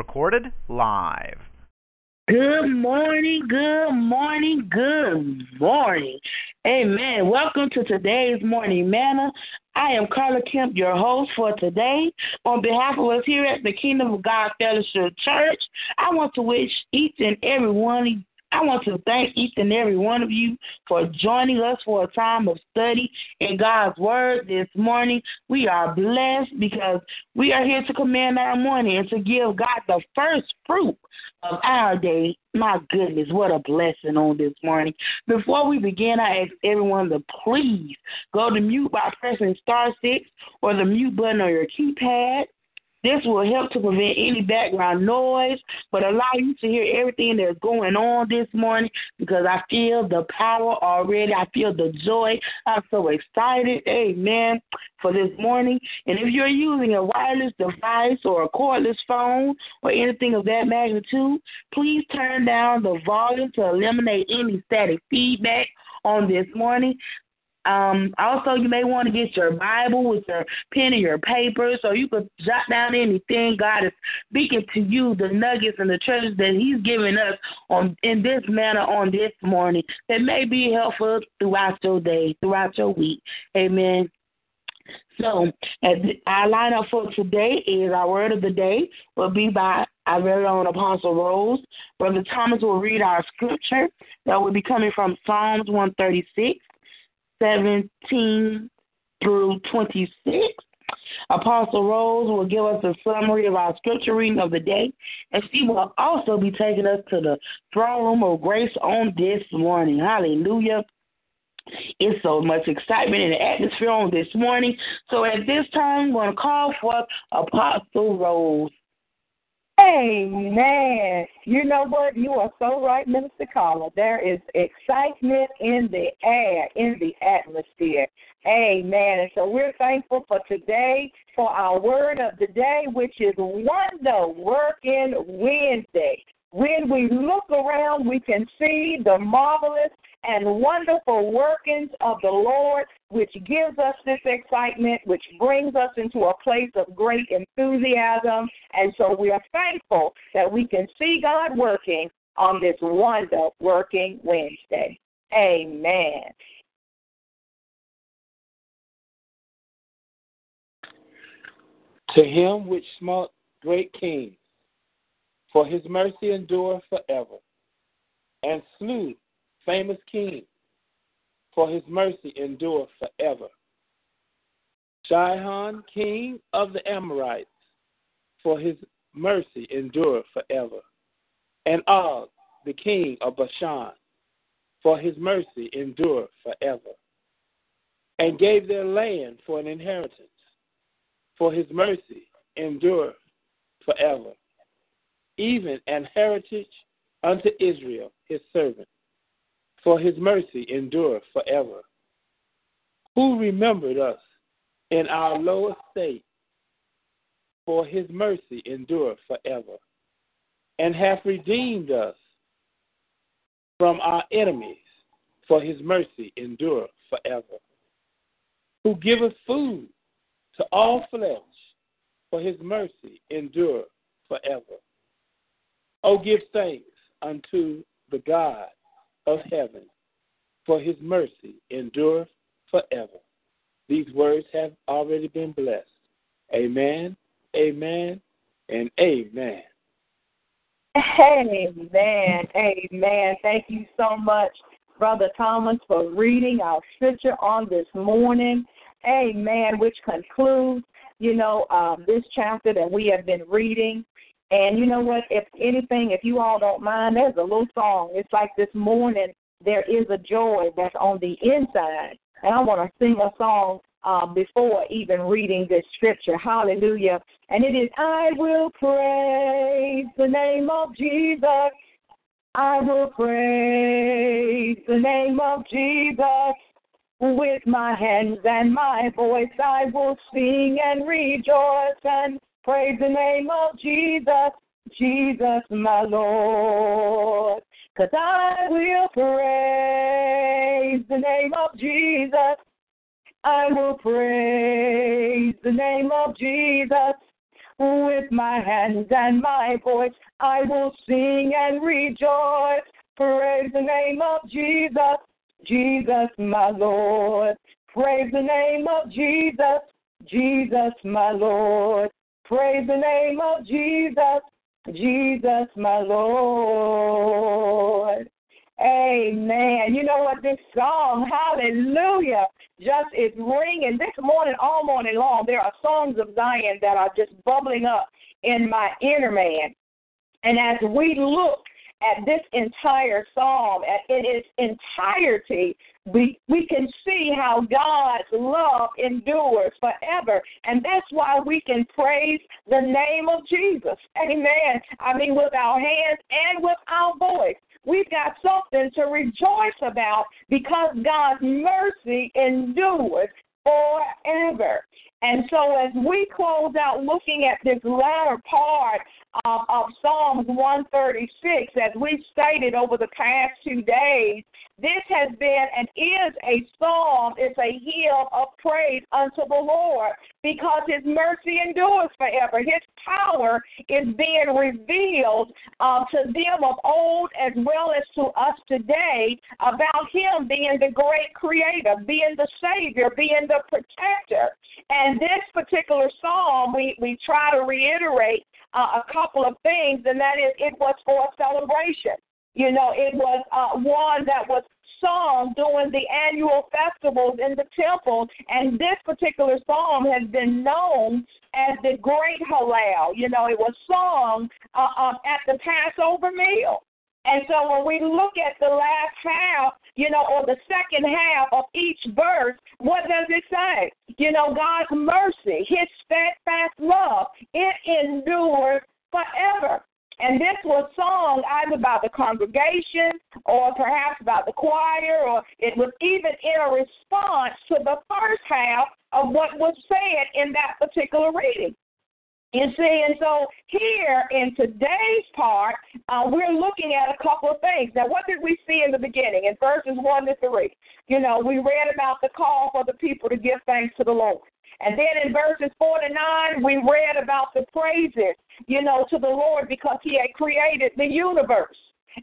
Recorded live. Good morning, good morning, good morning. Amen. Welcome to today's morning manna. I am Carla Kemp, your host for today. On behalf of us here at the Kingdom of God Fellowship Church, I want to wish each and every one I want to thank each and every one of you for joining us for a time of study in God's Word this morning. We are blessed because we are here to command our morning and to give God the first fruit of our day. My goodness, what a blessing on this morning. Before we begin, I ask everyone to please go to mute by pressing star six or the mute button on your keypad. This will help to prevent any background noise, but allow you to hear everything that's going on this morning because I feel the power already. I feel the joy. I'm so excited. Amen. For this morning. And if you're using a wireless device or a cordless phone or anything of that magnitude, please turn down the volume to eliminate any static feedback on this morning. Um, also, you may want to get your Bible with your pen and your paper so you could jot down anything God is speaking to you, the nuggets and the treasures that He's giving us on in this manner on this morning that may be helpful throughout your day, throughout your week. Amen. So, our lineup for today is our word of the day will be by our very own Apostle Rose. Brother Thomas will read our scripture that will be coming from Psalms 136. 17 through 26. Apostle Rose will give us a summary of our scripture reading of the day, and she will also be taking us to the throne room of grace on this morning. Hallelujah. It's so much excitement in the atmosphere on this morning. So at this time, I'm going to call for Apostle Rose. Amen. You know what? You are so right, Minister Carla. There is excitement in the air, in the atmosphere. Amen. And so we're thankful for today, for our word of the day, which is Wonder Working Wednesday. When we look around, we can see the marvelous and wonderful workings of the Lord, which gives us this excitement, which brings us into a place of great enthusiasm. And so we are thankful that we can see God working on this wonder working Wednesday. Amen. To him which smote great kings, for his mercy endureth forever, and slew famous king, for his mercy endureth forever. Sihon, king of the Amorites, for his mercy endureth forever. And Og, the king of Bashan, for his mercy endureth forever. And gave their land for an inheritance, for his mercy endureth forever. Even an heritage unto Israel, his servant for his mercy endureth forever. Who remembered us in our low estate, for his mercy endureth forever, and hath redeemed us from our enemies, for his mercy endureth forever. Who giveth food to all flesh, for his mercy endureth forever. O give thanks unto the God of heaven, for his mercy endureth forever. These words have already been blessed. Amen, amen, and amen. Amen, amen. Thank you so much, Brother Thomas, for reading our scripture on this morning. Amen, which concludes, you know, um, this chapter that we have been reading. And you know what? If anything, if you all don't mind, there's a little song. It's like this morning, there is a joy that's on the inside. And I want to sing a song uh, before even reading this scripture. Hallelujah. And it is, I will praise the name of Jesus. I will praise the name of Jesus. With my hands and my voice, I will sing and rejoice and praise the name of Jesus, Jesus my Lord. Cause I will praise the name of Jesus. I will praise the name of Jesus. With my hands and my voice, I will sing and rejoice. Praise the name of Jesus, Jesus my Lord. Praise the name of Jesus, Jesus my Lord. Praise the name of Jesus, Jesus my Lord. Amen. You know what? This song, hallelujah, just is ringing this morning, all morning long. There are songs of Zion that are just bubbling up in my inner man. And as we look at this entire psalm in its entirety, we we can see how God's love endures forever, and that's why we can praise the name of Jesus. Amen. I mean, with our hands and with our voice. We've got something to rejoice about because God's mercy endures forever. And so, as we close out looking at this latter part of, of Psalms 136, as we've stated over the past two days, this has been and is a psalm, it's a hymn of praise unto the Lord because his mercy endures forever. His power is being revealed uh, to them of old as well as to us today about him being the great creator, being the savior, being the protector. And this particular psalm, we, we try to reiterate uh, a couple of things, and that is it was for a celebration. You know, it was uh, one that was sung during the annual festivals in the temple, and this particular psalm has been known as the Great Hallel. You know, it was sung uh, uh, at the Passover meal. And so when we look at the last half, you know, or the second half of each verse, what does it say? You know, God's mercy, his steadfast love, it endures forever. And this was sung either by the congregation or perhaps by the choir, or it was even in a response to the first half of what was said in that particular reading. You see, and so here in today's part, uh, we're looking at a couple of things. Now, what did we see in the beginning in verses 1 to 3? You know, we read about the call for the people to give thanks to the Lord. And then in verses 4 to 9, we read about the praises, you know, to the Lord because he had created the universe.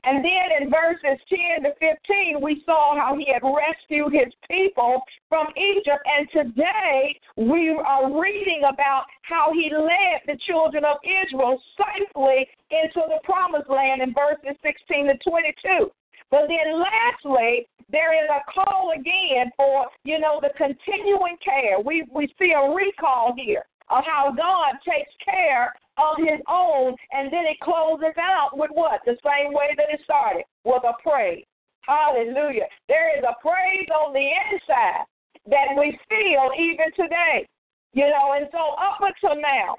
And then in verses 10 to 15, we saw how he had rescued his people from Egypt. And today we are reading about how he led the children of Israel safely into the promised land in verses 16 to 22. But then lastly, there is a call again for, you know, the continuing care. We we see a recall here of how God takes care of his own, and then it closes out with what? The same way that it started, with a praise. Hallelujah. There is a praise on the inside that we feel even today. You know, and so up until now,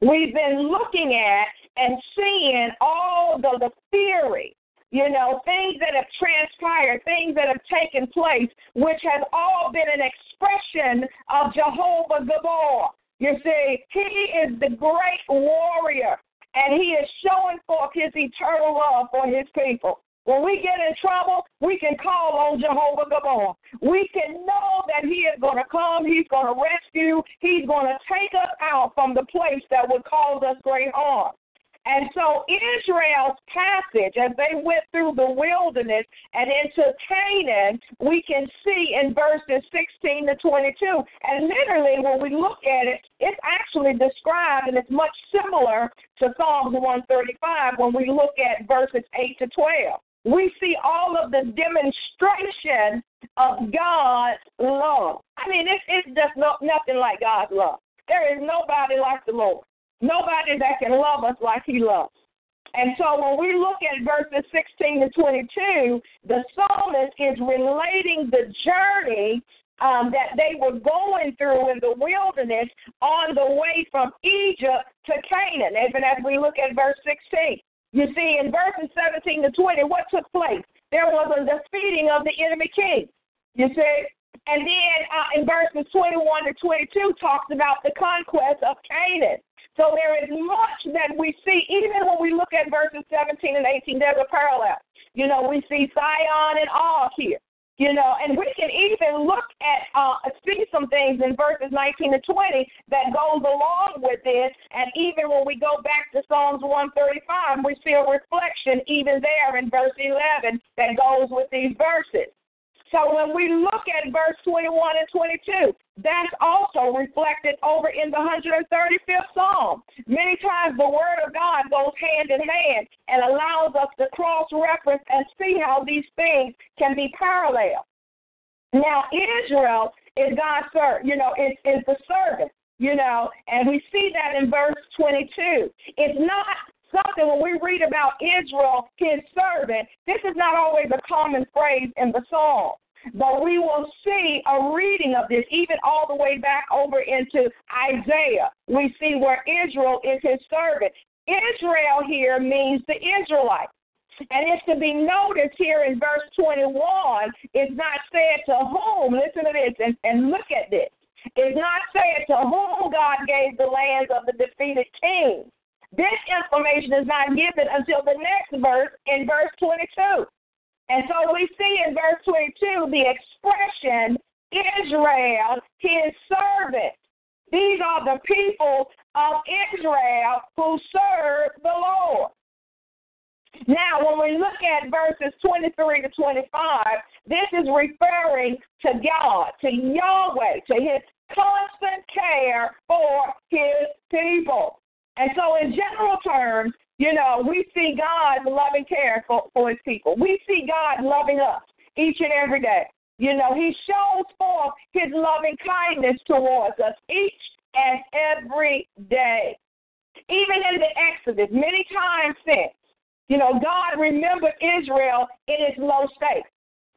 we've been looking at and seeing all the, the theory you know, things that have transpired, things that have taken place, which has all been an expression of Jehovah Gibbor. You see, he is the great warrior, and he is showing forth his eternal love for his people. When we get in trouble, we can call on Jehovah Gibbor. We can know that He is going to come, He's going to rescue, He's going to take us out from the place that would cause us great harm. And so Israel's passage, as they went through the wilderness and into Canaan, we can see in verses 16 to 22. And literally, when we look at it, it's actually described, and it's much similar to Psalms 135 when we look at verses 8 to 12. We see all of the demonstration of God's love. I mean, it's, it's just no, nothing like God's love. There is nobody like the Lord. Nobody that can love us like he loves. And so when we look at verses 16 to 22, the psalmist is relating the journey um, that they were going through in the wilderness on the way from Egypt to Canaan. Even as we look at verse 16, you see in verses 17 to 20, what took place? There was a defeating of the enemy king. You see, and then uh, in verses 21 to 22 talks about the conquest of Canaan. So there is much that we see, even when we look at verses 17 and 18, there's a parallel. You know, we see Sihon and Og here. You know, and we can even look at uh, see some things in verses 19 to 20 that goes along with this. And even when we go back to Psalms 135, we see a reflection even there in verse 11 that goes with these verses. So when we look at verse 21 and 22, that's also reflected over in the 135th Psalm. Many times the Word of God goes hand in hand and allows us to cross reference and see how these things can be parallel. Now, Israel is God's servant, you know, is, is the servant, you know, and we see that in verse 22. It's not something when we read about Israel, his servant, this is not always a common phrase in the Psalm. But we will see a reading of this even all the way back over into Isaiah. We see where Israel is his servant. Israel here means the Israelites. And it's to be noticed here in verse 21, it's not said to whom, listen to this and, and look at this. It's not said to whom God gave the lands of the defeated kings. This information is not given until the next verse in verse 22. And so we see in verse 22 the expression Israel, his servant. These are the people of Israel who serve the Lord. Now, when we look at verses 23 to 25, this is referring to God, to Yahweh, to his constant care for his people. And so, in general terms, you know, we see God's loving care for, for his people. We see God loving us each and every day. You know, he shows forth his loving kindness towards us each and every day. Even in the Exodus, many times since, you know, God remembered Israel in its low state.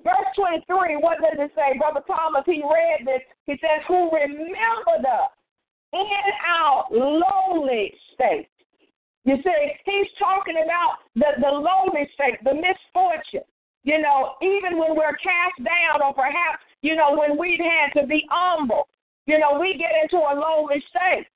Verse 23, what does it say? Brother Thomas, he read this. He says, Who remembered us in our lowly state you see, he's talking about the, the lowly state, the misfortune. You know, even when we're cast down, or perhaps, you know, when we've had to be humble, you know, we get into a lowly state.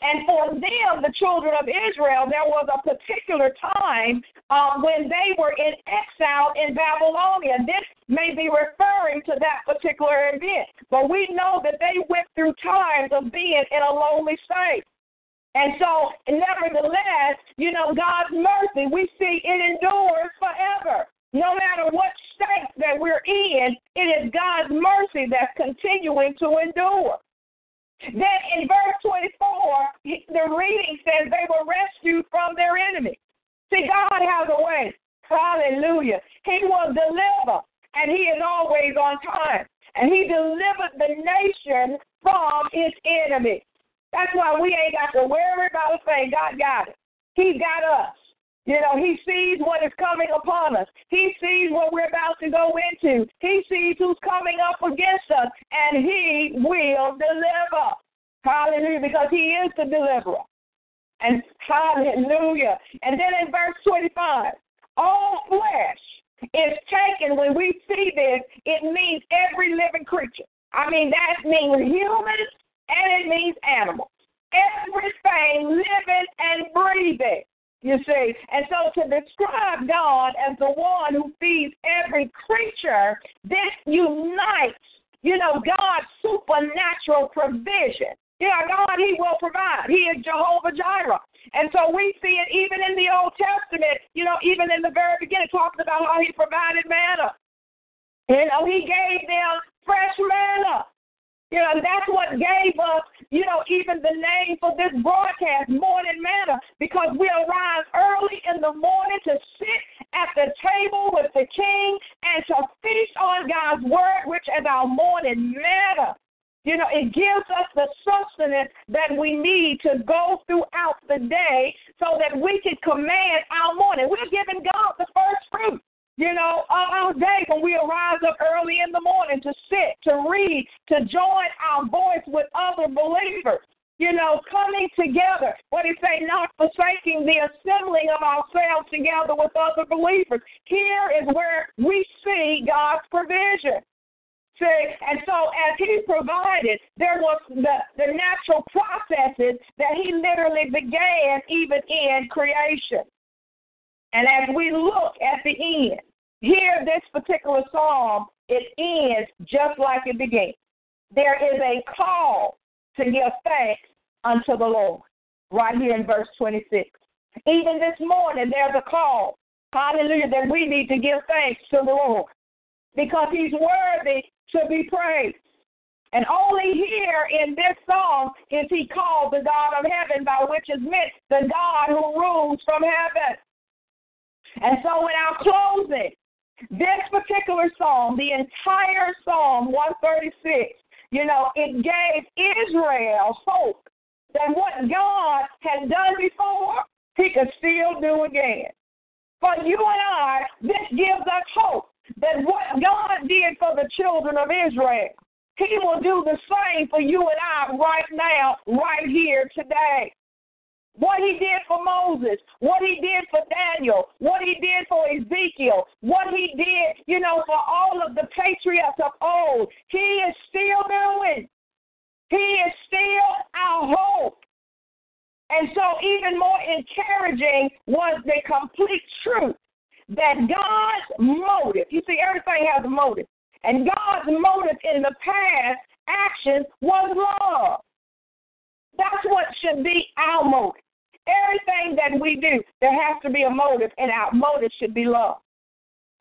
And for them, the children of Israel, there was a particular time uh, when they were in exile in Babylonia. This may be referring to that particular event. But we know that they went through times of being in a lowly state. And so, nevertheless, you know, God's mercy, we see it endures forever. No matter what state that we're in, it is God's mercy that's continuing to endure. Then in verse 24, the reading says they were rescued from their enemy. See, God has a way. Hallelujah. He will deliver, and He is always on time. And He delivered the nation from its enemy. That's why we ain't got to worry about a thing. God got it. He's got us. You know, He sees what is coming upon us. He sees what we're about to go into. He sees who's coming up against us, and He will deliver. Hallelujah, because He is the deliverer. And hallelujah. And then in verse 25, all flesh is taken. When we see this, it means every living creature. I mean, that means humans And so, in our closing, this particular psalm, the entire Psalm 136, you know, it gave Israel hope that what God has done before, He could still do again. For you and I, this gives us hope that what God did for the children of Israel, He will do the same for you and I right now, right here today. What he did for Moses, what he did for Daniel, what he did for Ezekiel, what he did, you know, for all of the patriots of old, he is still doing. He is still our hope. And so, even more encouraging was the complete truth that God's motive, you see, everything has a motive, and God's motive in the past action was love. That's what should be our motive. Everything that we do, there has to be a motive, and our motive should be love.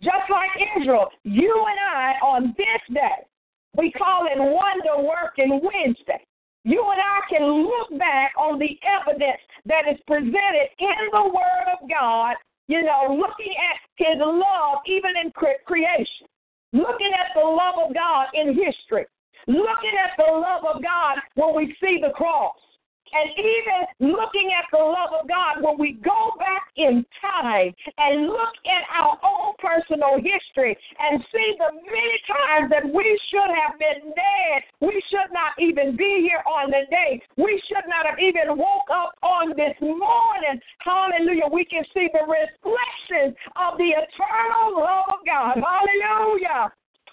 Just like Israel, you and I on this day, we call it Wonder Working Wednesday. You and I can look back on the evidence that is presented in the Word of God, you know, looking at His love even in creation, looking at the love of God in history, looking at the love of God when we see the cross. And even looking at the love of God, when we go back in time and look at our own personal history and see the many times that we should have been dead, we should not even be here on the day. We should not have even woke up on this morning. Hallelujah. We can see the reflection of the eternal love of God. Hallelujah.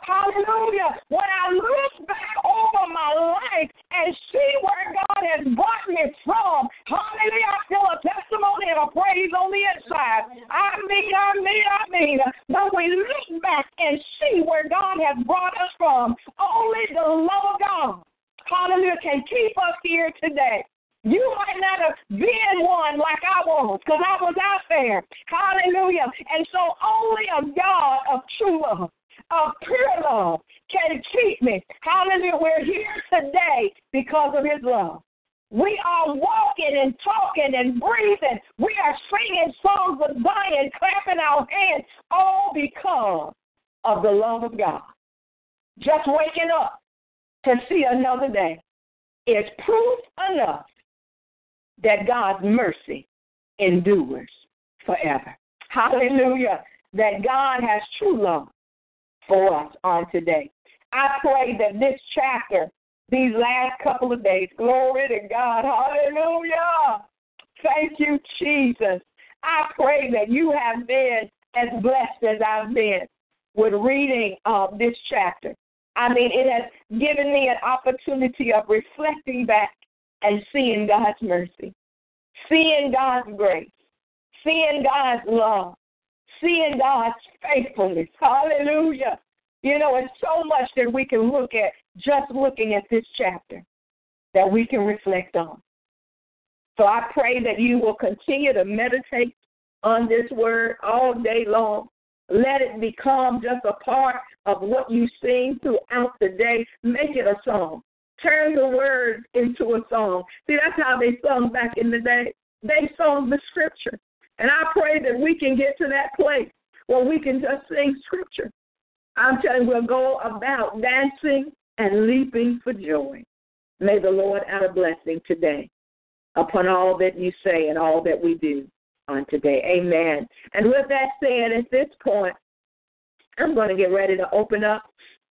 Hallelujah. When I look back over my life and see where God has brought me from, hallelujah, I feel a testimony and a praise on the inside. I mean, I mean, I mean, when we look back and see where God has brought us from, only the love of God, hallelujah, can keep us here today. You might not have been one like I was, because I was out there. Hallelujah. And so only a God of true love of pure love can keep me. Hallelujah. We're here today because of his love. We are walking and talking and breathing. We are singing songs of Zion, clapping our hands, all because of of God. Just waking up to see another day is proof enough that God's mercy endures forever. Hallelujah. That God has true love for us on today. I pray that this chapter, these last couple of days, glory to God, hallelujah. Thank you, Jesus. I pray that you have been as blessed as I've been with reading uh, this chapter. I mean, it has given me an opportunity of reflecting back and seeing God's mercy, seeing God's grace, seeing God's love, seeing God's faithfulness. Hallelujah. You know, it's so much that we can look at just looking at this chapter that we can reflect on. So I pray that you will continue to meditate on this word all day long. Let it become just a part of what you sing throughout the day. Make it a song. Turn the words into a song. See, that's how they sung back in the day. They sung the scripture. And I pray that we can get to that place where we can just sing scripture. I'm telling you, we'll go about dancing and leaping for joy. May the Lord add a blessing today upon all that you say and all that we do on today. Amen. And with that said, at this point, I'm going to get ready to open up.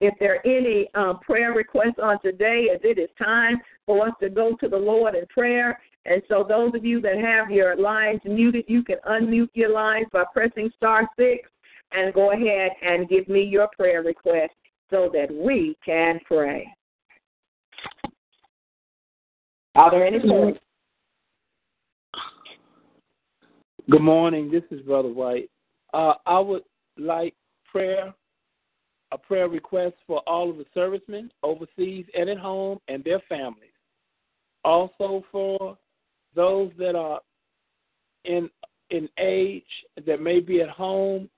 If there are any um, prayer requests on today, as it is time for us to go to the Lord in prayer. And so, those of you that have your lines muted, you can unmute your lines by pressing star six and go ahead and give me your prayer request so that we can pray. Are there any prayers? Good morning. This is Brother White. Uh, I would like prayer, a prayer request for all of the servicemen overseas and at home and their families. Also for those that are in in age that may be at home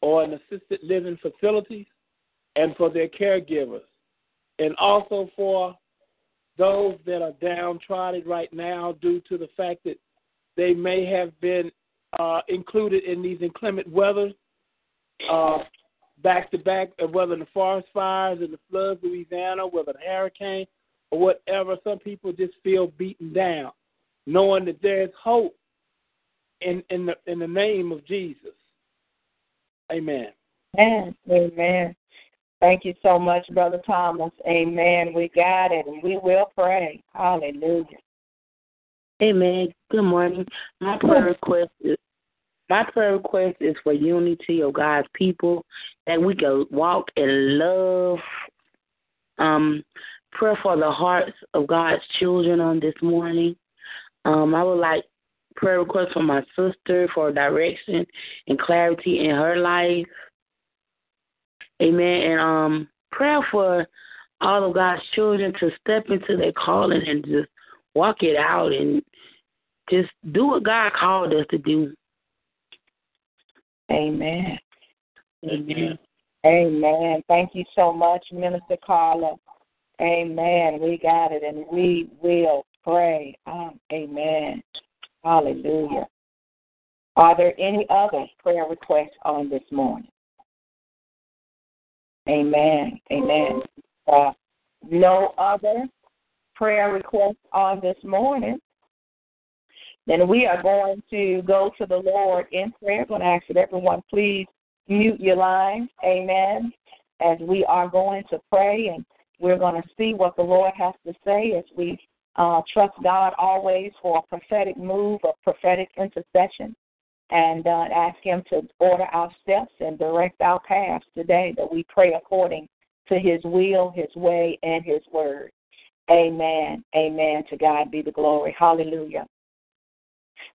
or in assisted living facilities, and for their caregivers, and also for those that are downtrodden right now due to the fact that they may have been uh, included in these inclement weather back to back, whether the forest fires and the floods, Louisiana, whether the hurricane or whatever. Some people just feel beaten down, knowing that there's hope in in the in the name of Jesus. Amen. Amen. Amen. Thank you so much, Brother Thomas. Amen. We got it, and we will pray. Hallelujah. Amen. Good morning. My prayer request is my prayer request is for unity of God's people, that we can walk in love. Um, prayer for the hearts of God's children on this morning. Um, I would like prayer request for my sister for direction and clarity in her life. Amen. And um, prayer for all of God's children to step into their calling and just walk it out and just do what God called us to do. Amen. Amen. Amen. Thank you so much, Minister Carla. Amen. We got it, and we will pray. Um, amen. Hallelujah. Are there any other prayer requests on this morning? Amen. Amen. Uh, no other prayer requests on this morning. Then we are going to go to the Lord in prayer. I'm going to ask that everyone please mute your lines. Amen. As we are going to pray and we're going to see what the Lord has to say as we uh, trust God always for a prophetic move, a prophetic intercession, and uh, ask Him to order our steps and direct our paths today that we pray according to His will, His way, and His word. Amen. Amen. To God be the glory. Hallelujah.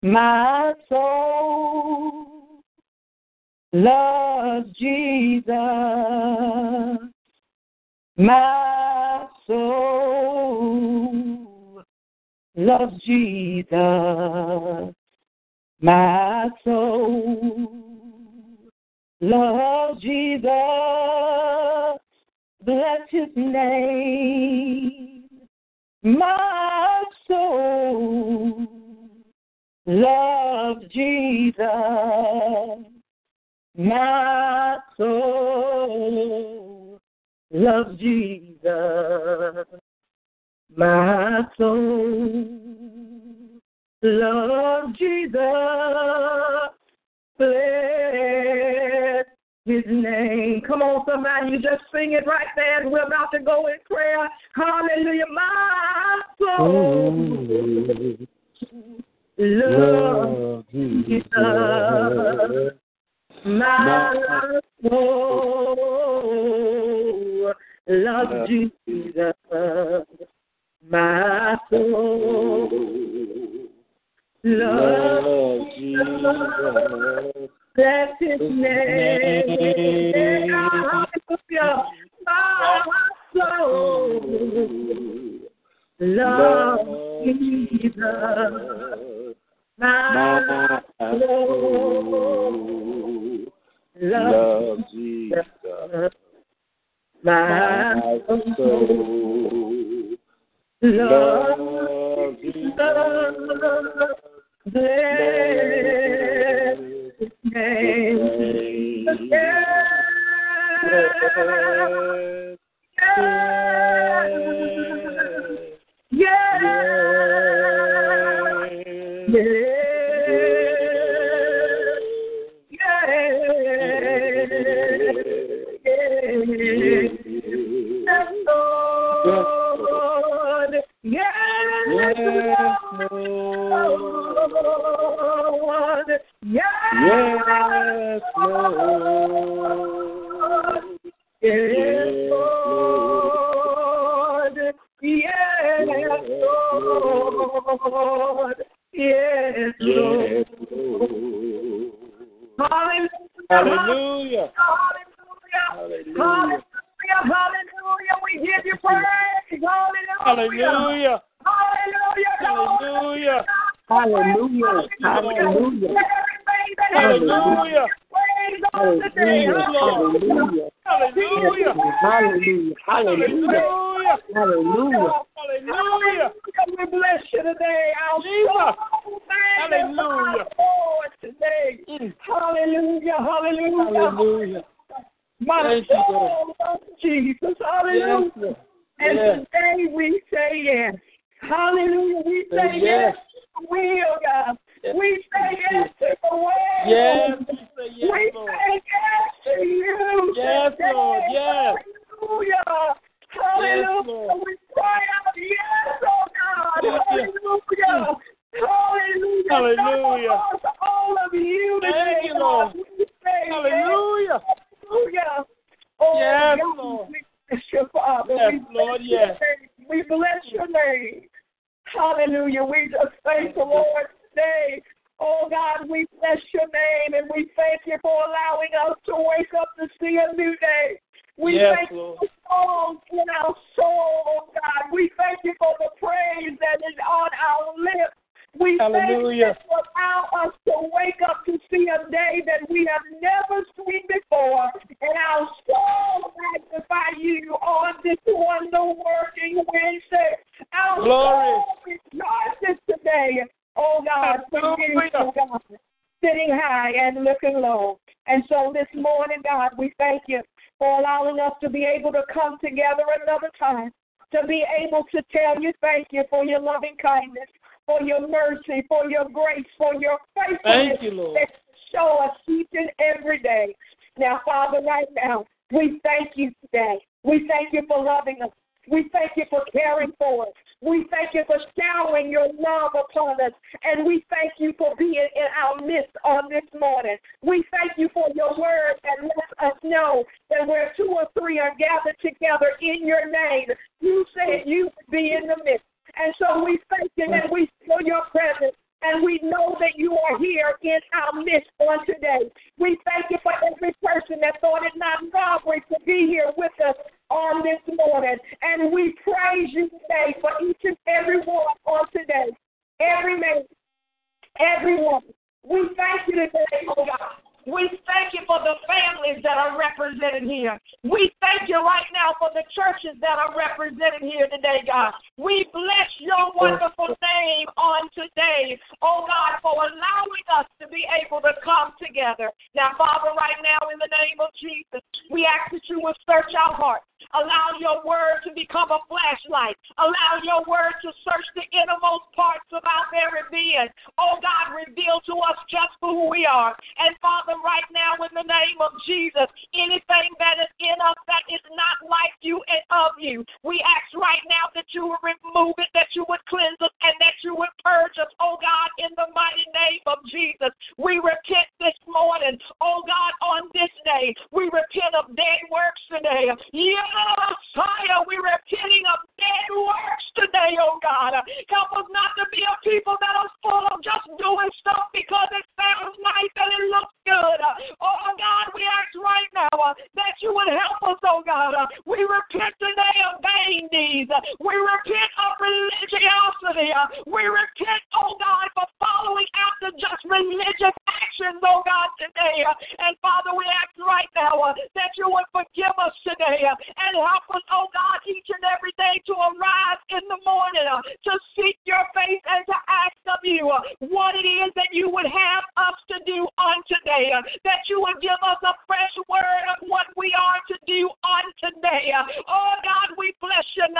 My soul loves Jesus. My soul loves Jesus. My soul loves Jesus. Bless his name. My soul loves Jesus. My soul loves Jesus. My soul love Jesus. Bless his name. Come on, somebody, you just sing it right there, and we're about to go in prayer. Hallelujah. My soul love today, our Jesus. Hallelujah. Today. Mm. Hallelujah. Hallelujah. Hallelujah. My Thank soul you, Jesus. Hallelujah. be in the midst. And so we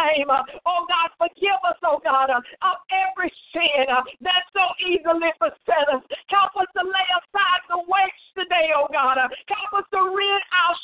name. Uh, oh God, forgive us, oh God, uh, of every sin uh, that so easily beset us. Help us to lay aside the weights today, oh God. Help us to rid our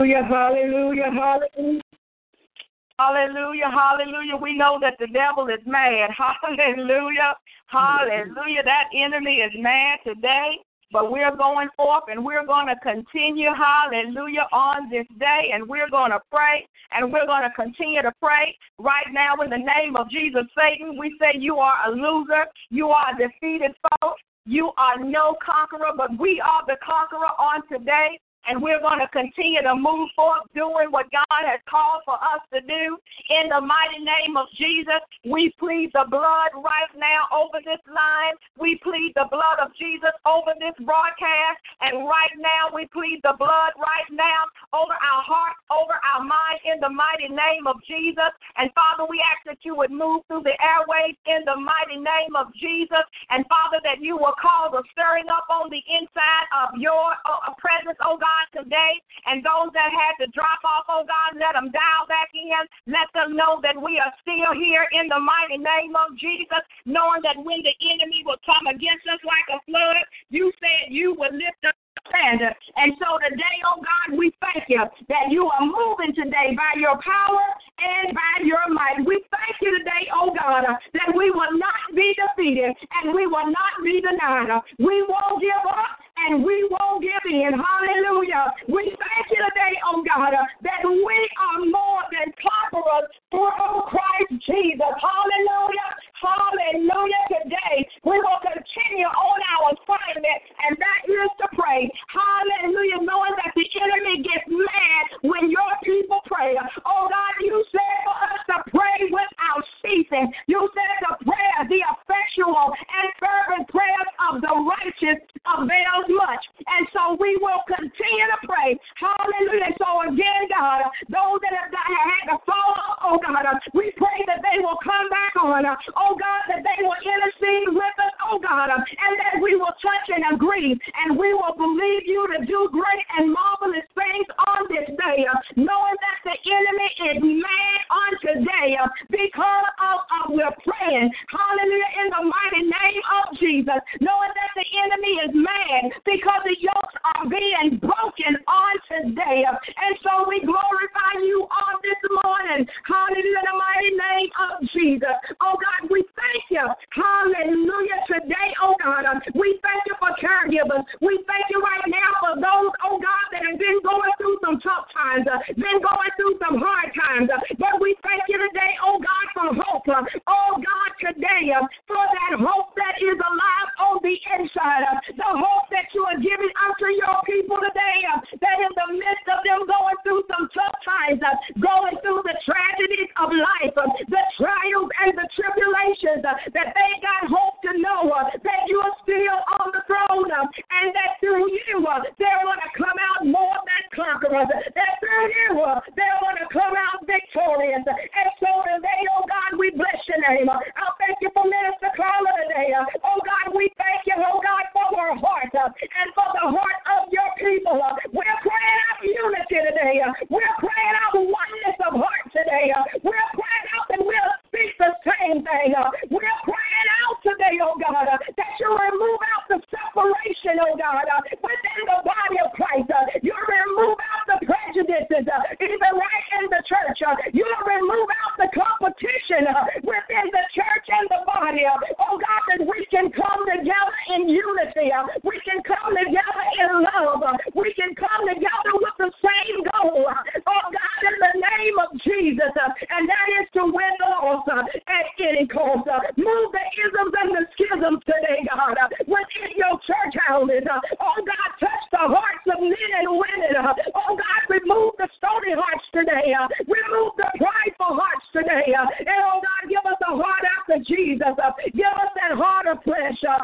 Hallelujah, hallelujah, hallelujah. Hallelujah, hallelujah. We know that the devil is mad. Hallelujah, hallelujah. That enemy is mad today, but we're going forth and we're going to continue, hallelujah, on this day and we're going to pray and we're going to continue to pray right now in the name of Jesus. Satan, we say you are a loser, you are a defeated foe. You are no conqueror, but we are the conqueror on today and we're going to continue to move forward doing what God has called for us to do. In the mighty name of Jesus, we plead the blood right now over this line. We plead the blood of Jesus over this broadcast. And right now, we plead the blood right now over our hearts, over our mind, in the mighty name of Jesus. And Father, we ask that you would move through the airways in the mighty name of Jesus. And Father, that you will cause a stirring up on the inside of your uh, presence, oh God God, today. And those that had to drop off, oh God, let them dial back in. Let them know that we are still here in the mighty name of Jesus, knowing that when the enemy will come against us like a flood, you said you would lift us up. And so today, oh God, we thank you that you are moving today by your power and by your might. We thank you today, oh God, that we will not be defeated and we will not be denied. We won't give up and we won't give in. Hallelujah. We thank you today, oh God, that we are more than conquerors through Christ Jesus. Hallelujah. Hallelujah. Today, we will continue on our assignment, and that is to pray. Hallelujah. Knowing that the enemy gets mad when your people pray. Oh God, you said for us to pray without ceasing. You said the prayer, the effectual and fervent prayers of the righteous avails much. And so we will continue to pray. Hallelujah. So again, God, those that have had to fall oh God, we pray that they will come back on. Oh God, that they will intercede with us, oh God, and that we will touch and agree, and we will believe you to do great and marvelous things on this day, knowing that the enemy is mad on today uh, because of, of we're praying. Hallelujah, in the mighty name of Jesus, knowing that the enemy is mad because the yokes are being heart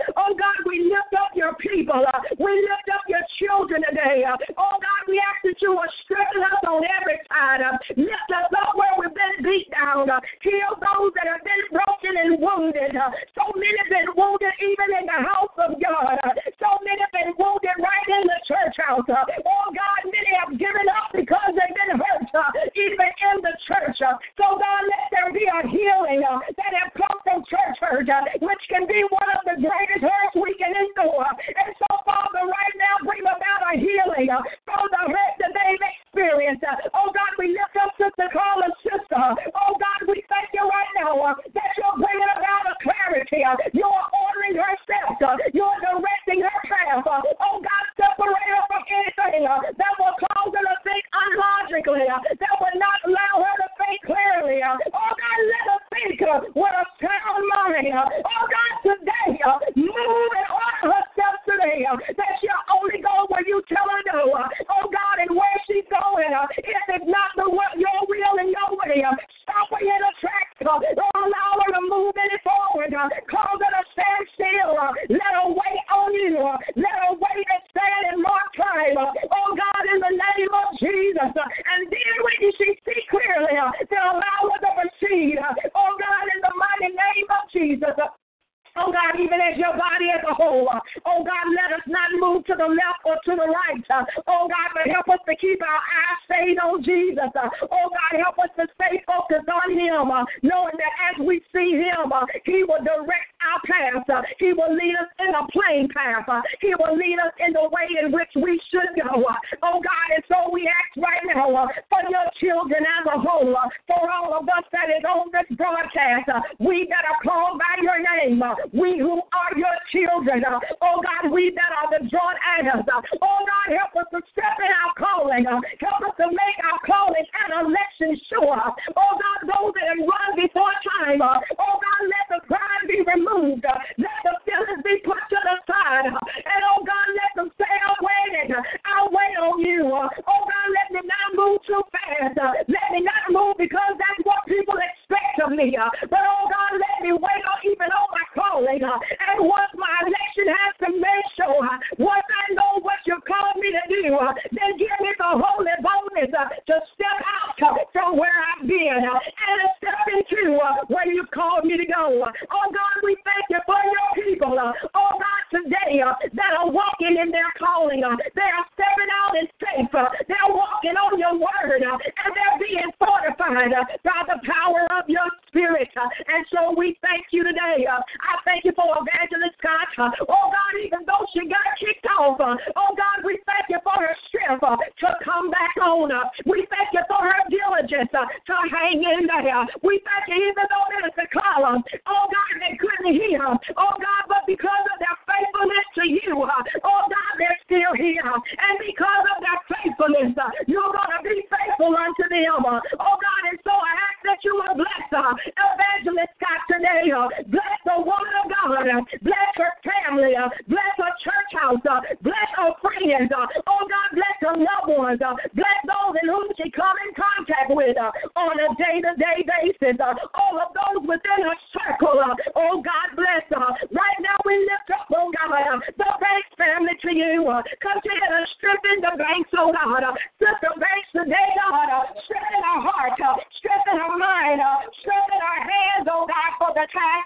Uh, we who are your children, uh, oh God, we that are the joint heirs, uh, oh God, help us to step in our calling, help us to make our calling and election sure, oh God, those that have run before time, oh God, let the pride be removed,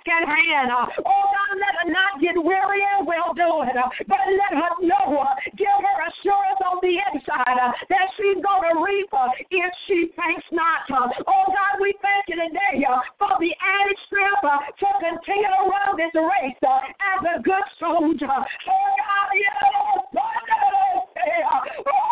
at hand. Uh, oh God, let her not get weary in well doing, uh, but let her know, uh, give her assurance on the inside that she's going to reap if she thinks not. Oh God, we thank you today for the added strength to continue to run this race as a good soldier. Oh God, yeah. Oh,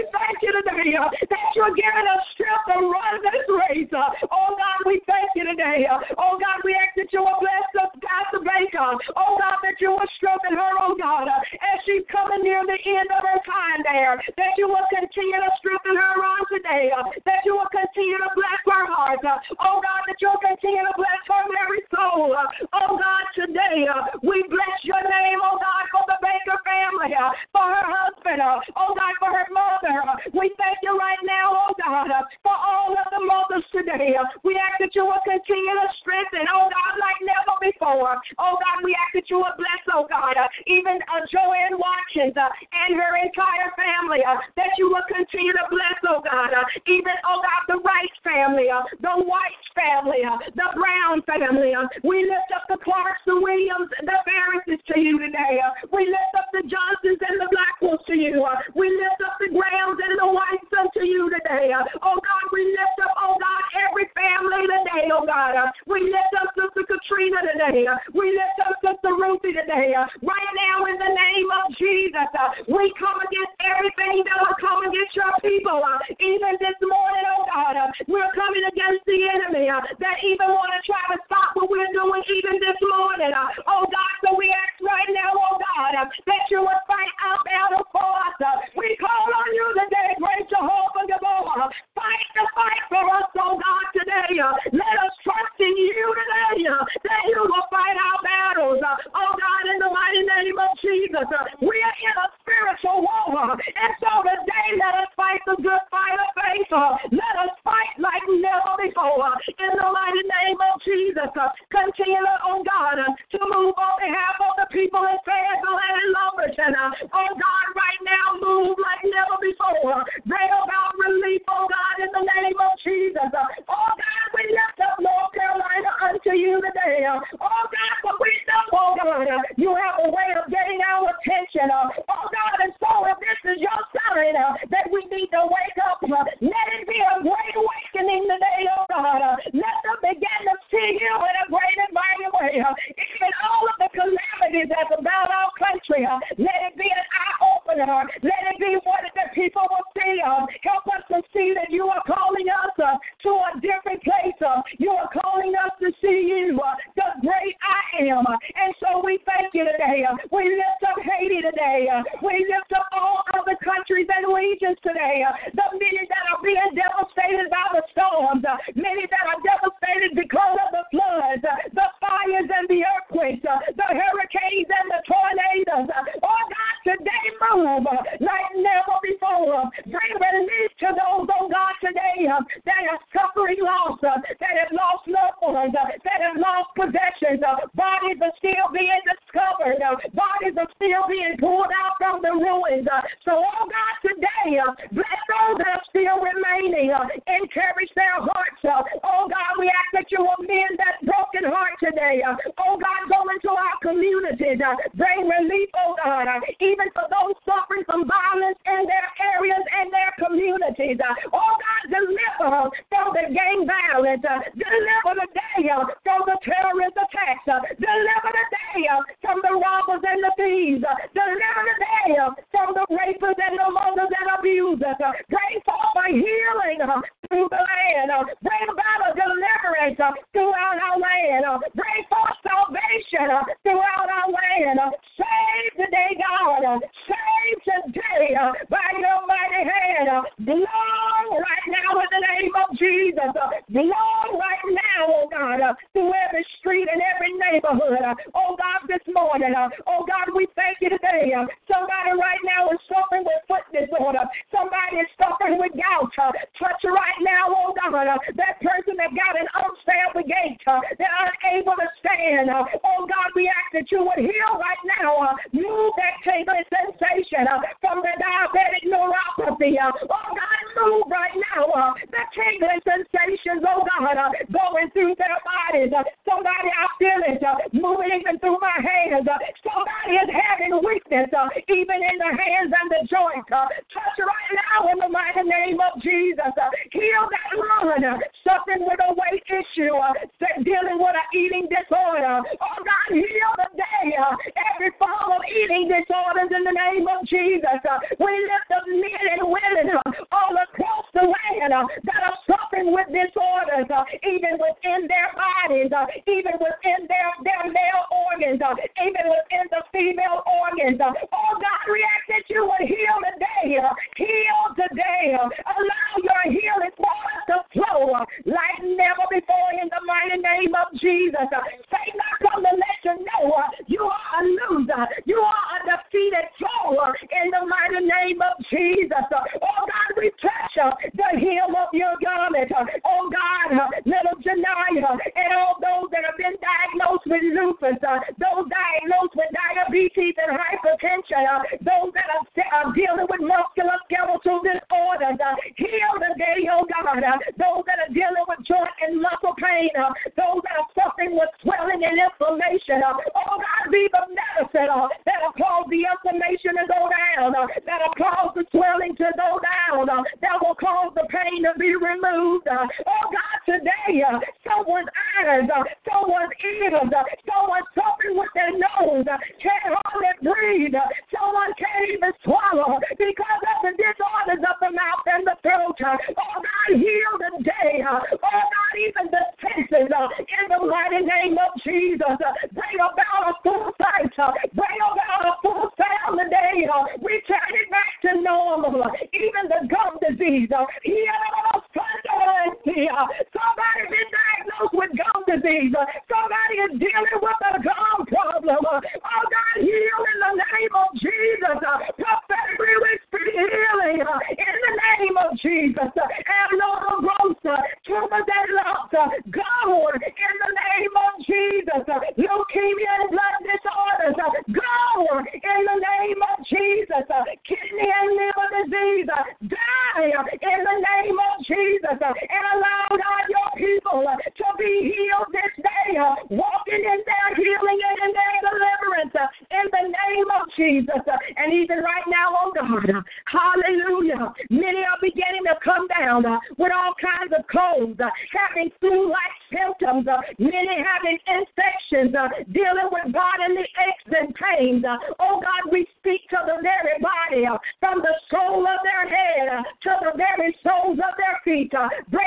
we thank you today uh, that you're giving us strength to run this race. Uh, oh God, we thank you today. Uh, oh God, we ask that you will bless us, Pastor Baker. Uh. Oh God, that you will strengthen her, oh God, uh, as she's coming near the end of her time there. That you will continue to strengthen her on today. Uh, that you will continue to bless her heart. Uh, oh God, that you'll continue to bless her very soul. Uh, oh God, today uh, we bless your name, oh God, for the Baker family, uh, for her husband, oh God, for her mother. We thank you right now, oh God, uh, for all of the mothers today. Uh, we ask that you will continue to strengthen, oh God, like never before. Oh God, we ask that you will bless, oh God, uh, even uh, Joanne Watkins and her entire family, that you will continue to bless, oh God, even, oh God, the Rice family, the White family, the Brown family. We lift up the Clarks, the Williams, the Ferrises to you today. We lift up the Johnsons and the Blackwells to you. We lift up the lambs and the whites unto you today. Oh God, we lift up, oh God, every family today, oh God. We lift up Sister Katrina today. We lift up Sister Ruthie today. Right now, in the name of Jesus, we come against everything that will come against your people. Even this morning, oh God, we're coming against the enemy that even want to try to stop what we're doing even this morning. Oh God, so we ask right now, oh God, that you would fight our battle for us. We call on you you today, great Jehovah Gibbor. Fight the fight for us, oh God, today. Uh, let us trust in you today uh, that you will fight our battles. Uh, oh God, in the mighty name of Jesus, we are in a spiritual war. And so today, let us fight the good fight of faith. Deliver the day uh, from the terrorist attacks. Uh, deliver the day uh, from the robbers and the thieves. Deliver the day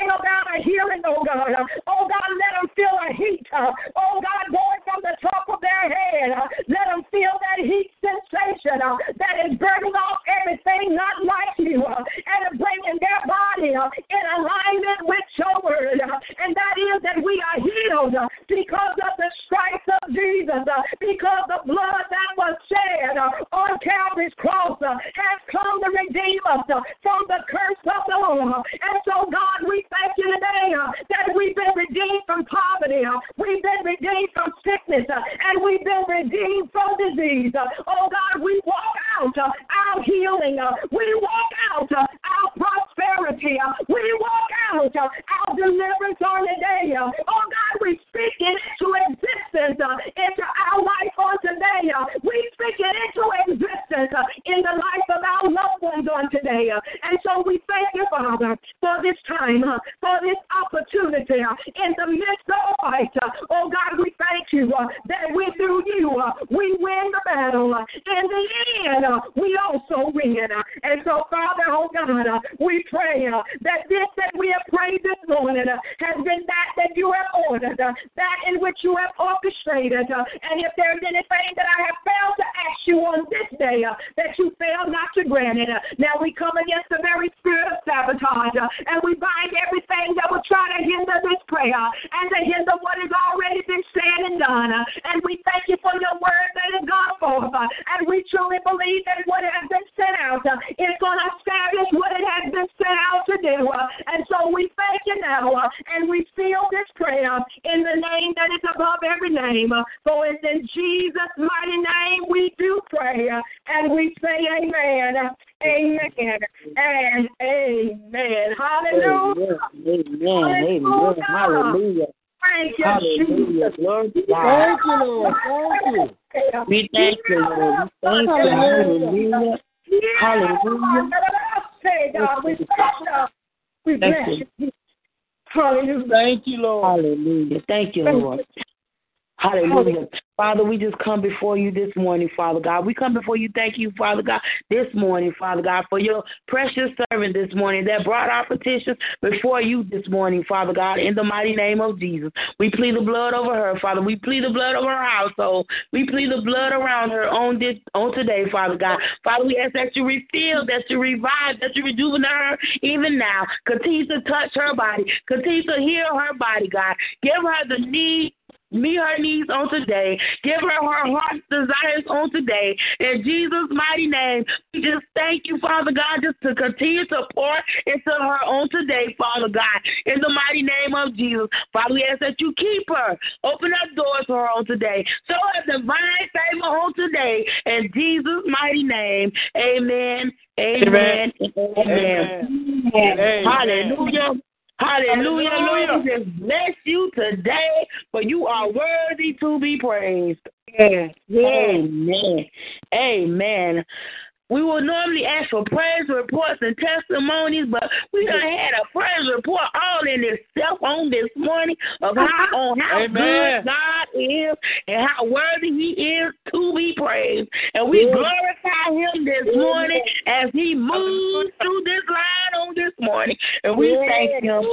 Bring oh about a healing, oh God. Oh God, let them feel a heat. Oh God, going from the top of their head, let them feel that heat sensation that is burning off everything not like you and bringing their body in alignment with your word. And that is that we are healed because of the stripes of Jesus, because the blood that was shed uh, on Calvary's cross uh, has come to redeem us uh, from the curse of the law. And so, God, we thank you today that we've been redeemed from poverty, we've been redeemed from sickness, and we've been redeemed from disease. Oh, God, we walk out our healing, we walk out our prosperity, Uh, we walk out uh, our deliverance on the day. Uh, oh, God, we speak it into existence into our life on today. We speak it into existence in the life of our loved ones on today. And so we thank you, Father, for this time, for this opportunity in the midst of a fight. Oh God, we thank you that we through you we win the battle. In the end, we also win. And so, Father, oh God, we pray that this that we have prayed this morning uh, has been that that you have ordered, uh, that in which you have orchestrated. Uh, and if there's anything that I have failed to ask you on this day, that you fail not to grant it. Now we come against the very spirit of sabotage, and we bind everything that will try to hinder this prayer and to hinder what has already been said and done. And we thank you for your word that has gone forth. And we truly believe that what has been sent out is going to establish what it has been sent out to do. And so we thank you now, and we seal this prayer in the name that is above every name. For it's in Jesus' mighty name we do pray, and we say amen. Amen and amen. Hallelujah. Amen. Amen. Hallelujah. Thank you, Hallelujah. Jesus. To Thank you, Lord. Thank you. We thank you, Lord. We thank you. Hallelujah. Hallelujah. God, we bless you. We Thank bless you. you. Hallelujah. Thank you, Lord. Hallelujah. Thank you, Lord. Hallelujah. Father, we just come before you this morning, Father God. We come before you, thank you, Father God, this morning, Father God, for your precious servant this morning that brought our petitions before you this morning, Father God, in the mighty name of Jesus. We plead the blood over her, Father. We plead the blood over her household. We plead the blood around her on this on today, Father God. Father, we ask that you refill, that you revive, that you rejuvenate her even now. Continue to touch her body. Continue to heal her body, God. Give her the need meet her needs on today. Give her her heart's desires on today. In Jesus' mighty name, we just thank you, Father God, just to continue to pour into her on today, Father God. In the mighty name of Jesus, Father, we ask that you keep her. Open up doors for her on today. Show her divine favor on today. In Jesus' mighty name, amen. Amen. Amen. Amen. Amen. Hallelujah. Hallelujah, Hallelujah. Lord. We just bless you today, for you are worthy to be praised. Yes. Amen. Amen. We would normally ask for praise reports and testimonies, but we done had a praise report all in itself on this morning of how on how Amen. good God is and how worthy He is to be praised. And we glorify Him this morning as He moves through this line on this morning. And we thank Him.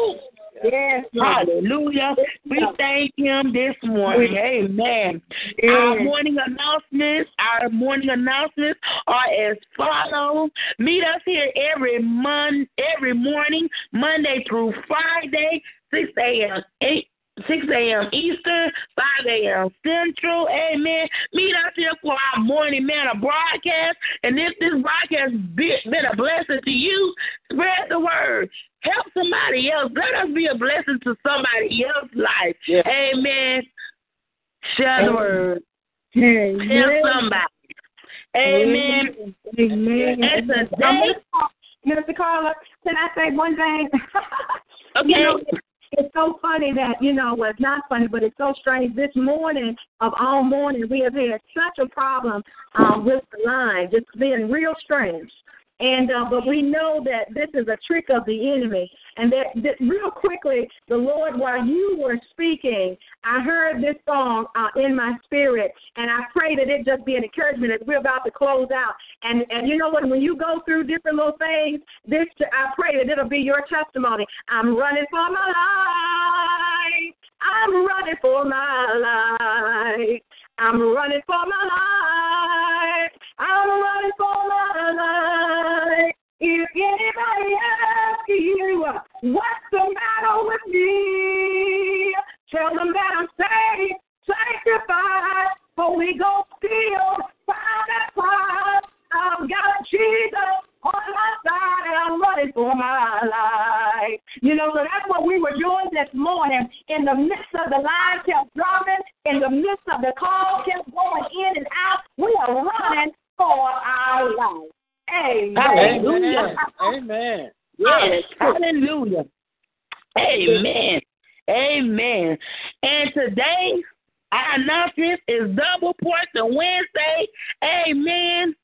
Yes, Hallelujah. We thank him this morning. Amen. Our morning announcements, our morning announcements are as follows. Meet us here every mon every morning, Monday through Friday, 6 a.m. 8 6 a.m. Eastern, 5 a.m. Central. Amen. Meet us here for our morning manna broadcast. And if this broadcast been a blessing to you, spread the word. Help somebody else. Let us be a blessing to somebody else's life. Yeah. Amen. Share the word. Tell Amen. somebody. Amen. Amen. And today, Mr. Carla, can I say one thing? okay. You know, it's so funny that, you know, well, it's not funny, but it's so strange. This morning, of all morning, we have had such a problem um, with the line, just being real strange. And uh, but we know that this is a trick of the enemy, and that, that real quickly, the Lord, while you were speaking, I heard this song uh, in my spirit, and I pray that it just be an encouragement as we're about to close out. And and you know what? When you go through different little things, this I pray that it'll be your testimony. I'm running for my life. I'm running for my life. I'm running for my life. I'm running for my life. If anybody asks you what's the matter with me, tell them that I'm saved, sanctified, Holy Ghost filled, Christ. I've got Jesus on my side and I'm running for my life. You know, so that's what we were doing this morning. In the midst of the line kept dropping, in the midst of the call kept going in and out, we are running for our life. Amen. Hallelujah. Amen. Yes. Hallelujah. Amen. Amen. And today, our announcement is double portion Wednesday. Amen.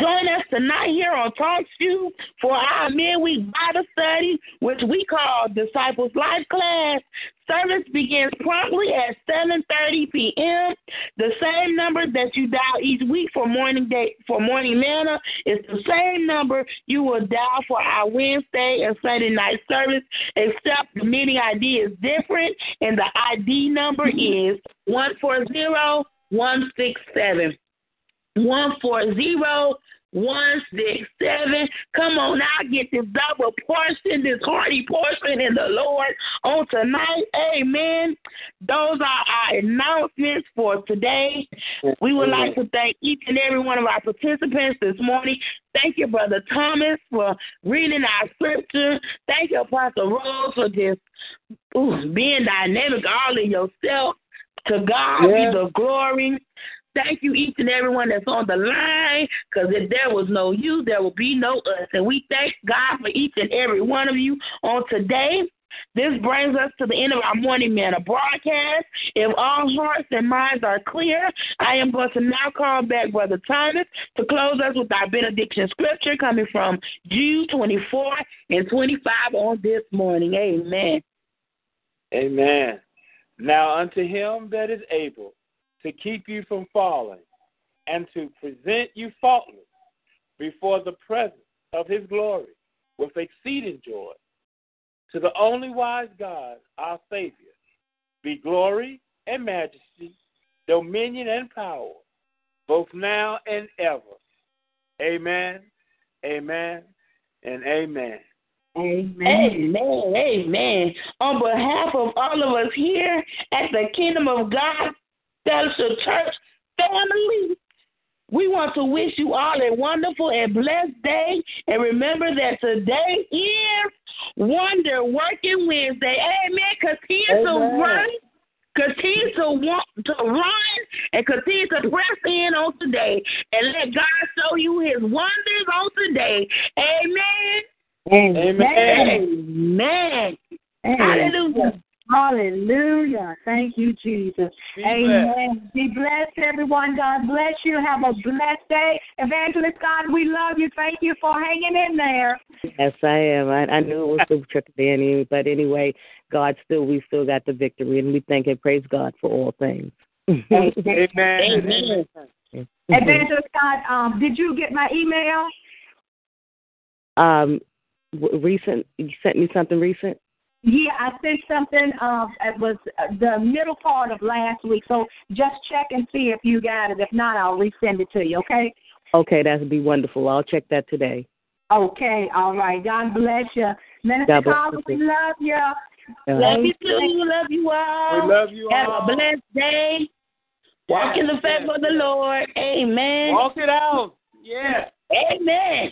Join us tonight here on Talk Shoe for our midweek Bible study, which we call Disciples Life Class. Service begins promptly at 7:30 p.m. The same number that you dial each week for morning day for morning manna is the same number you will dial for our Wednesday and Sunday night service, except the meeting ID is different, and the ID number is one four zero one six seven. One four zero one six seven. Come on now, get this double portion, this hearty portion in the Lord on tonight. Amen. Those are our announcements for today. We would like to thank each and every one of our participants this morning. Thank you, Brother Thomas, for reading our scripture. Thank you, Apostle Rose, for just ooh, being dynamic all in yourself. To God Yeah. be the glory. Thank you, each and everyone that's on the line, because if there was no you, there would be no us. And we thank God for each and every one of you on today. This brings us to the end of our morning manna broadcast. If all hearts and minds are clear, I am going to now call back Brother Thomas to close us with our benediction scripture coming from Jude 24 and 25 on this morning. Amen. Amen. Now unto him that is able to keep you from falling and to present you faultless before the presence of his glory with exceeding joy. To the only wise God, our Savior, be glory and majesty, dominion and power, both now and ever. Amen, amen, and amen. Amen. Amen. Amen. On behalf of all of us here at the Kingdom of God Fellowship Church family, we want to wish you all a wonderful and blessed day. And remember that today is Wonder Working Wednesday. Amen. Continue to Amen. run. Continue to want to run and continue to press in on today and let God show you his wonders on today. Amen. Amen. Amen. Hallelujah. Hallelujah. Thank you, Jesus. Be Amen. Be blessed, everyone. God bless you. Have a blessed day. Evangelist God, we love you. Thank you for hanging in there. Yes, I am. I, I knew it was the tricky, the enemy, but anyway, God still, we still got the victory, and we thank and praise God for all things. Amen. Amen. Evangelist God, um, did you get my email? Um, w- recent, you sent me something recent. Yeah, I sent something. Uh, it was uh, the middle part of last week. So just check and see if you got it. If not, I'll resend it to you. Okay. Okay, that'd be wonderful. I'll check that today. Okay. All right. God bless you, Minister God bless Carla. you. We love you. Love you too. Love you all. We love you Have all. a blessed day. Walk in the favor of the Lord. Amen. Walk it out. Yeah. Amen.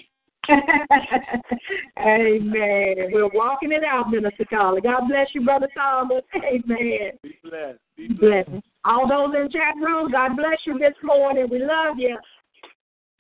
Amen. We're walking it out, Minister Carla. God bless you, Brother Thomas. Amen. Be blessed. Be blessed. Bless. All those in chat room, God bless you this morning. We love you.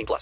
18 plus.